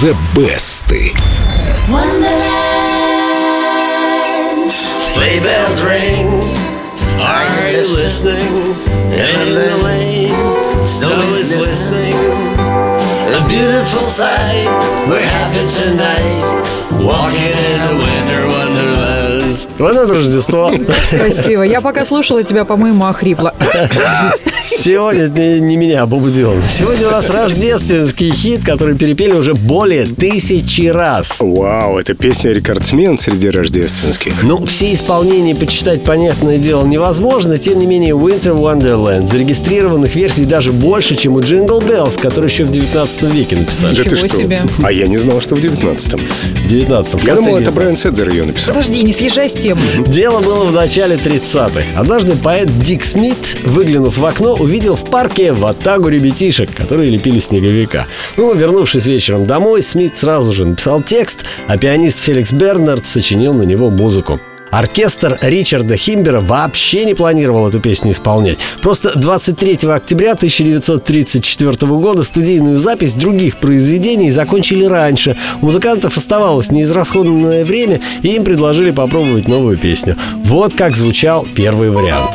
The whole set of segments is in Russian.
The Best. Sleigh bells ring. Are you listening? In the lane, snow is glistening. A beautiful sight. We're happy tonight. Walking in a winter wonderland. Вот это Рождество. Красиво. Я пока слушала тебя, по-моему, охрипла. Сегодня не, не меня, Бобу Дилан. Сегодня у нас рождественский хит, который перепели уже более тысячи раз. Вау, это песня рекордсмен среди рождественских. Ну, все исполнения почитать, понятное дело, невозможно. Тем не менее, Winter Wonderland зарегистрированных версий даже больше, чем у Jingle Bells, который еще в 19 веке написали. Да ты что? себе. А я не знал, что в 19-м. В 19 Я думал, это Брайан Седзер ее написал. Подожди, не съезжай с темы. Дело было в начале 30-х. Однажды поэт Дик Смит, выглянув в окно, увидел в парке ватагу ребятишек, которые лепили снеговика. Ну, вернувшись вечером домой, Смит сразу же написал текст, а пианист Феликс Бернард сочинил на него музыку. Оркестр Ричарда Химбера вообще не планировал эту песню исполнять. Просто 23 октября 1934 года студийную запись других произведений закончили раньше. У музыкантов оставалось неизрасходованное время, и им предложили попробовать новую песню. Вот как звучал первый вариант.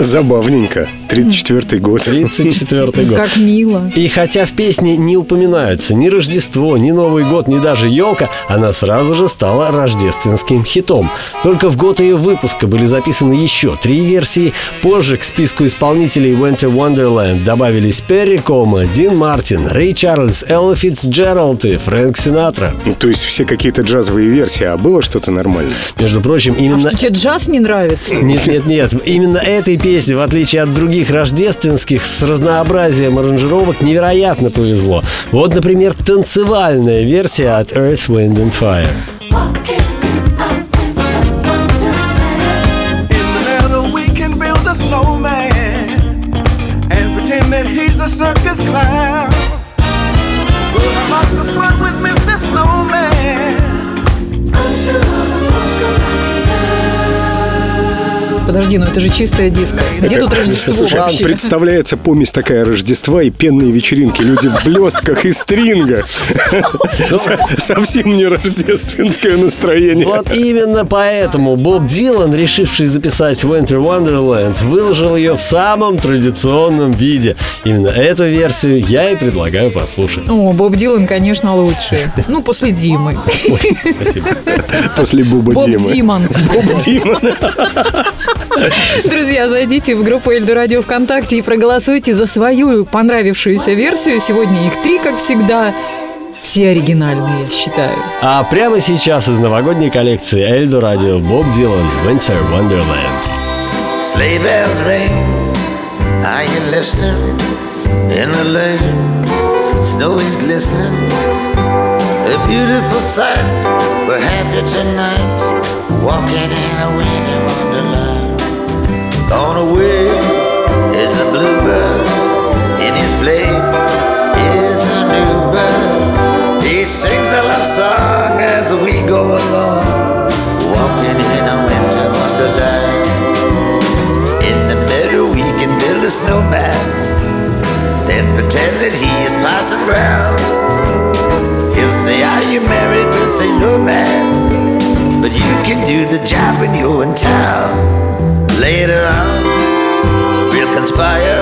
Забавненько. 34-й год. 34 год. Как мило. И хотя в песне не упоминаются ни Рождество, ни Новый год, ни даже елка, она сразу же стала рождественским хитом. Только в год ее выпуска были записаны еще три версии. Позже к списку исполнителей Winter Wonderland добавились Перри Кома, Дин Мартин, Рэй Чарльз, Элла Фитцджеральд и Фрэнк Синатра. Ну, то есть все какие-то джазовые версии, а было что-то нормальное? Между прочим, именно... Что, тебе джаз не нравится? Нет, нет, нет. Именно этой песне, в отличие от других рождественских, с разнообразием аранжировок невероятно повезло. Вот, например, танцевальная версия от Earth, Wind and Fire. In the Подожди, ну это же чистая диско. Где тут Рождество Слушай, вообще? представляется помесь такая Рождества и пенные вечеринки. Люди в блестках и стрингах. Со- Совсем не рождественское настроение. Вот именно поэтому Боб Дилан, решивший записать Winter Wonderland, выложил ее в самом традиционном виде. Именно эту версию я и предлагаю послушать. О, Боб Дилан, конечно, лучший. Ну, после Димы. Спасибо. После Буба Боб Димы. Диман. Боб Димон. Друзья, зайдите в группу Эльду Радио ВКонтакте и проголосуйте за свою понравившуюся версию. Сегодня их три, как всегда. Все оригинальные, я считаю. А прямо сейчас из новогодней коллекции Эльдо Радио Боб Дилан Winter Wonderland. Sleigh bells ring. Are you listening? In the lane, snow is glistening. A beautiful sight. We're happy tonight. Walking in a winter wonderland. Gone away is the bluebird. In his place is a new bird. He sings a love song as we go along. Walking in a winter wonderland. In the meadow we can build a snowman Then pretend that he is passing round He'll say, are you married? We'll say, no man But you can do the job when you're in town Later on, we'll conspire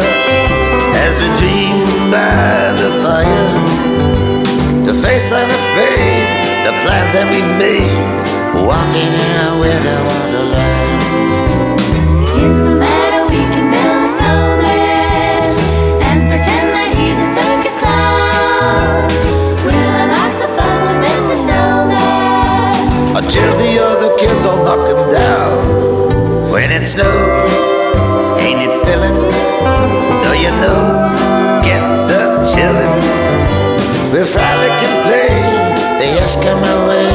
As we dream by the fire. To face unafraid the plans that we've made Walking in a winter wonderland Ain't it filling? Though your nose gets a chillin'. We'll frolic and play the Eskimo way.